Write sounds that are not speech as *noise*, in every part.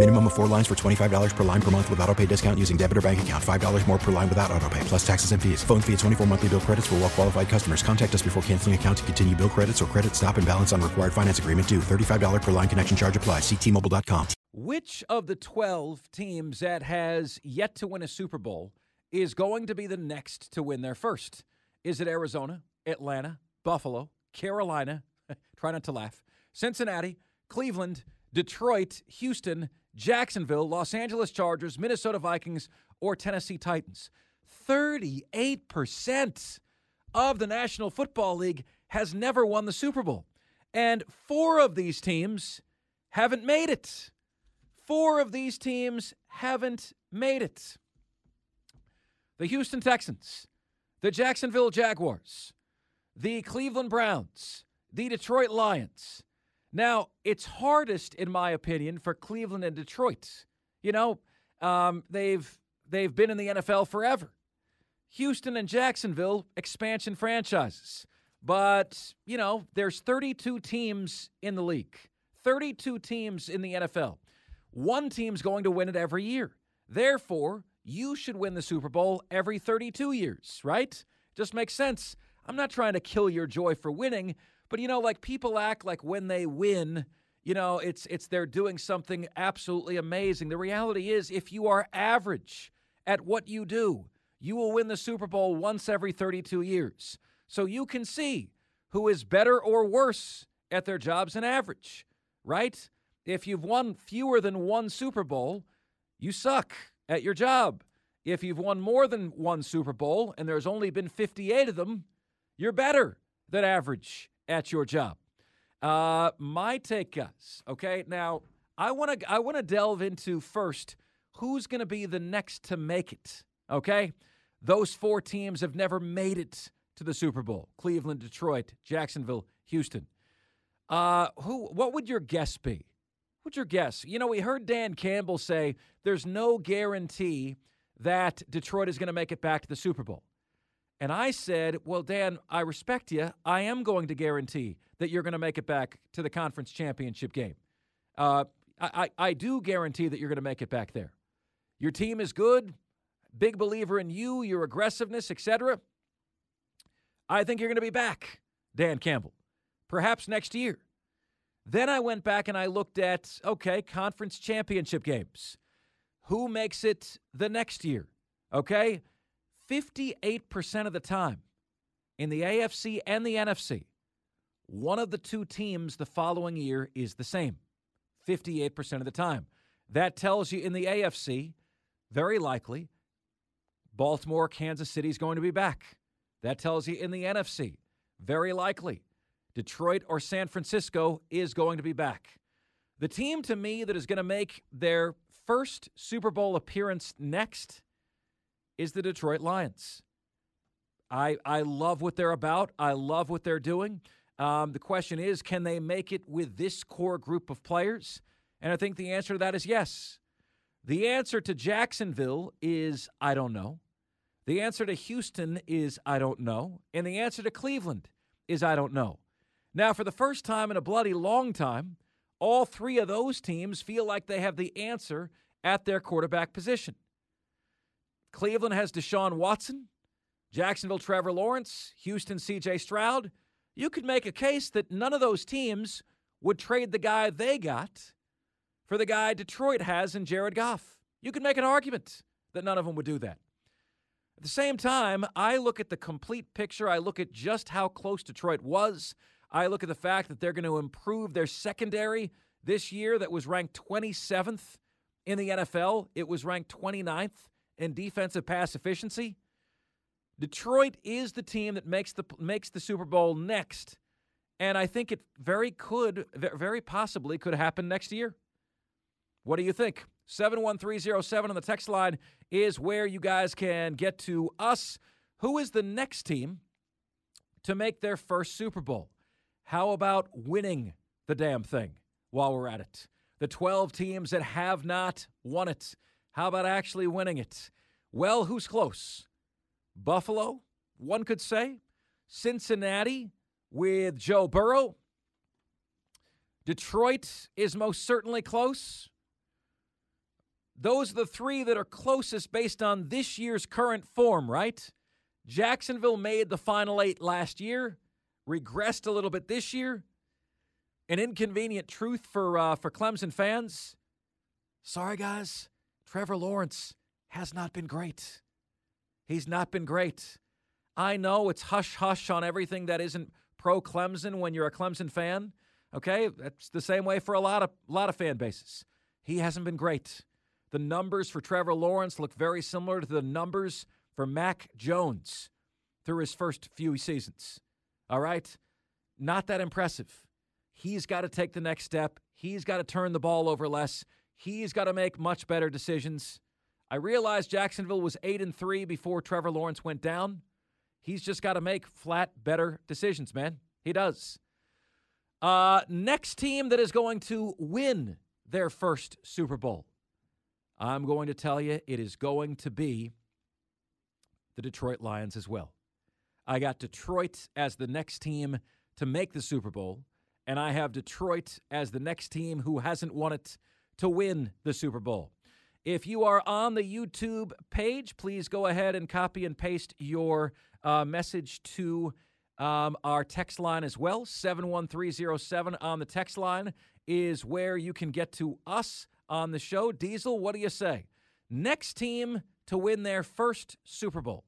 Minimum of four lines for $25 per line per month with auto pay discount using debit or bank account. $5 more per line without auto pay, plus taxes and fees. Phone fee at 24 monthly bill credits for well qualified customers. Contact us before canceling account to continue bill credits or credit stop and balance on required finance agreement due. $35 per line connection charge applies. Ctmobile.com. Which of the 12 teams that has yet to win a Super Bowl is going to be the next to win their first? Is it Arizona, Atlanta, Buffalo, Carolina, *laughs* try not to laugh, Cincinnati, Cleveland, Detroit, Houston, Jacksonville, Los Angeles Chargers, Minnesota Vikings, or Tennessee Titans? 38% of the National Football League has never won the Super Bowl. And four of these teams haven't made it. Four of these teams haven't made it. The Houston Texans, the Jacksonville Jaguars, the Cleveland Browns, the Detroit Lions. Now, it's hardest, in my opinion, for Cleveland and Detroit. You know, um, they've they've been in the NFL forever. Houston and Jacksonville, expansion franchises. But, you know, there's 32 teams in the league, 32 teams in the NFL. One team's going to win it every year. Therefore, you should win the Super Bowl every 32 years, right? Just makes sense. I'm not trying to kill your joy for winning, but you know, like people act like when they win, you know, it's it's they're doing something absolutely amazing. The reality is if you are average at what you do, you will win the Super Bowl once every 32 years. So you can see who is better or worse at their jobs than average, right? If you've won fewer than one Super Bowl, you suck at your job. If you've won more than one Super Bowl and there's only been 58 of them, you're better than average at your job. Uh, my take, guys. Okay, now I want to I want to delve into first who's going to be the next to make it. Okay, those four teams have never made it to the Super Bowl: Cleveland, Detroit, Jacksonville, Houston. Uh, who? What would your guess be? What's your guess? You know, we heard Dan Campbell say there's no guarantee that Detroit is going to make it back to the Super Bowl. And I said, Well, Dan, I respect you. I am going to guarantee that you're going to make it back to the conference championship game. Uh, I, I, I do guarantee that you're going to make it back there. Your team is good. Big believer in you, your aggressiveness, etc. I think you're going to be back, Dan Campbell, perhaps next year. Then I went back and I looked at, okay, conference championship games. Who makes it the next year? Okay? 58% of the time in the AFC and the NFC, one of the two teams the following year is the same. 58% of the time. That tells you in the AFC, very likely, Baltimore, Kansas City is going to be back. That tells you in the NFC, very likely, Detroit or San Francisco is going to be back. The team to me that is going to make their first Super Bowl appearance next is the Detroit Lions. I I love what they're about. I love what they're doing. Um, the question is, can they make it with this core group of players? And I think the answer to that is yes. The answer to Jacksonville is I don't know. The answer to Houston is I don't know. And the answer to Cleveland is I don't know. Now, for the first time in a bloody long time, all three of those teams feel like they have the answer at their quarterback position. Cleveland has Deshaun Watson, Jacksonville Trevor Lawrence, Houston CJ Stroud. You could make a case that none of those teams would trade the guy they got for the guy Detroit has in Jared Goff. You could make an argument that none of them would do that. At the same time, I look at the complete picture. I look at just how close Detroit was. I look at the fact that they're going to improve their secondary this year that was ranked 27th in the NFL. It was ranked 29th in defensive pass efficiency. Detroit is the team that makes the makes the Super Bowl next, and I think it very could, very possibly, could happen next year. What do you think? 71307 on the text line is where you guys can get to us. Who is the next team to make their first Super Bowl? How about winning the damn thing while we're at it? The 12 teams that have not won it. How about actually winning it? Well, who's close? Buffalo, one could say. Cincinnati with Joe Burrow. Detroit is most certainly close. Those are the three that are closest based on this year's current form, right? Jacksonville made the final eight last year, regressed a little bit this year. An inconvenient truth for uh, for Clemson fans. Sorry, guys. Trevor Lawrence has not been great. He's not been great. I know it's hush hush on everything that isn't pro Clemson when you're a Clemson fan. Okay, that's the same way for a lot of lot of fan bases. He hasn't been great. The numbers for Trevor Lawrence look very similar to the numbers for Mac Jones through his first few seasons. All right? Not that impressive. He's got to take the next step. He's got to turn the ball over less. He's got to make much better decisions. I realized Jacksonville was 8 and 3 before Trevor Lawrence went down. He's just got to make flat better decisions, man. He does. Uh, next team that is going to win their first Super Bowl. I'm going to tell you it is going to be the Detroit Lions as well. I got Detroit as the next team to make the Super Bowl, and I have Detroit as the next team who hasn't won it to win the Super Bowl. If you are on the YouTube page, please go ahead and copy and paste your uh, message to um, our text line as well. 71307 on the text line is where you can get to us on the show. Diesel, what do you say? Next team to win their first Super Bowl.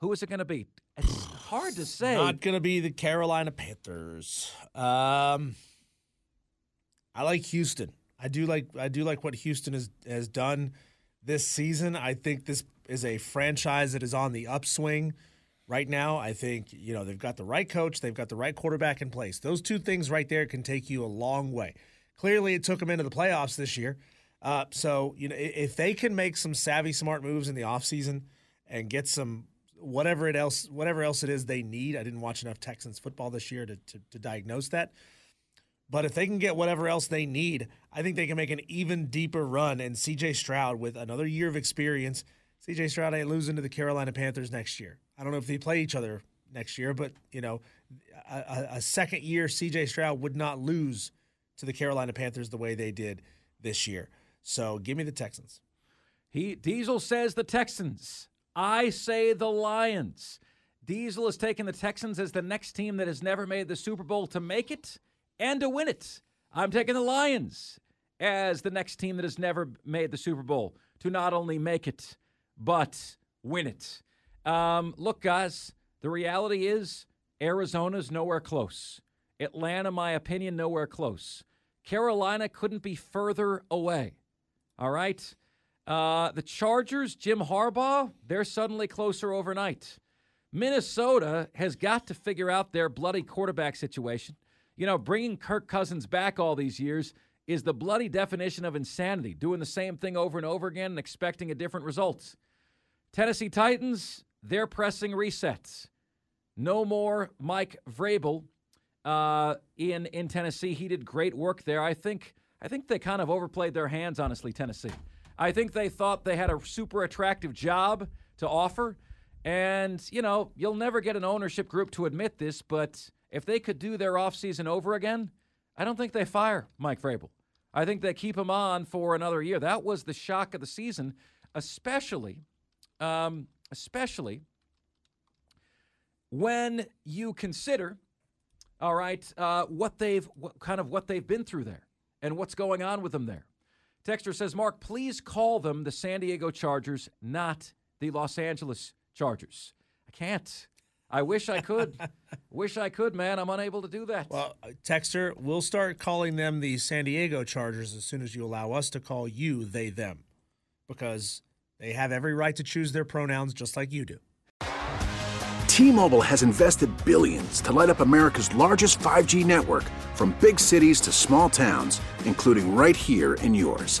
Who is it going to be? It's hard to say. Not going to be the Carolina Panthers. Um, I like Houston. I do like I do like what Houston has has done this season. I think this is a franchise that is on the upswing right now. I think you know they've got the right coach, they've got the right quarterback in place. Those two things right there can take you a long way. Clearly, it took them into the playoffs this year. Uh, so you know if they can make some savvy, smart moves in the offseason and get some whatever it else whatever else it is they need. I didn't watch enough Texans football this year to, to, to diagnose that. But if they can get whatever else they need, I think they can make an even deeper run. And CJ Stroud, with another year of experience, CJ Stroud ain't losing to the Carolina Panthers next year. I don't know if they play each other next year, but you know, a, a second year CJ Stroud would not lose to the Carolina Panthers the way they did this year. So give me the Texans. He Diesel says the Texans. I say the Lions. Diesel is taking the Texans as the next team that has never made the Super Bowl to make it and to win it. I'm taking the Lions as the next team that has never made the Super Bowl to not only make it, but win it. Um, look, guys, the reality is Arizona's nowhere close. Atlanta, my opinion, nowhere close. Carolina couldn't be further away. All right. Uh, the Chargers, Jim Harbaugh, they're suddenly closer overnight. Minnesota has got to figure out their bloody quarterback situation. You know, bringing Kirk Cousins back all these years is the bloody definition of insanity, doing the same thing over and over again and expecting a different result. Tennessee Titans, they're pressing resets. No more Mike Vrabel uh, in in Tennessee. He did great work there. I think I think they kind of overplayed their hands, honestly. Tennessee. I think they thought they had a super attractive job to offer, and you know you'll never get an ownership group to admit this, but if they could do their offseason over again, I don't think they fire Mike Vrabel. I think they keep him on for another year. That was the shock of the season, especially, um, especially when you consider, all right, uh, what they've what, kind of what they've been through there and what's going on with them there. Texter says, Marc, please call them the San Diego Chargers, not the Los Angeles Chargers. I can't. I wish I could. *laughs* wish I could, man. I'm unable to do that. Well, uh, Texter, we'll start calling them the San Diego Chargers as soon as you allow us to call you they them, because they have every right to choose their pronouns just like you do. T-Mobile has invested billions to light up America's largest 5G network, from big cities to small towns, including right here in yours.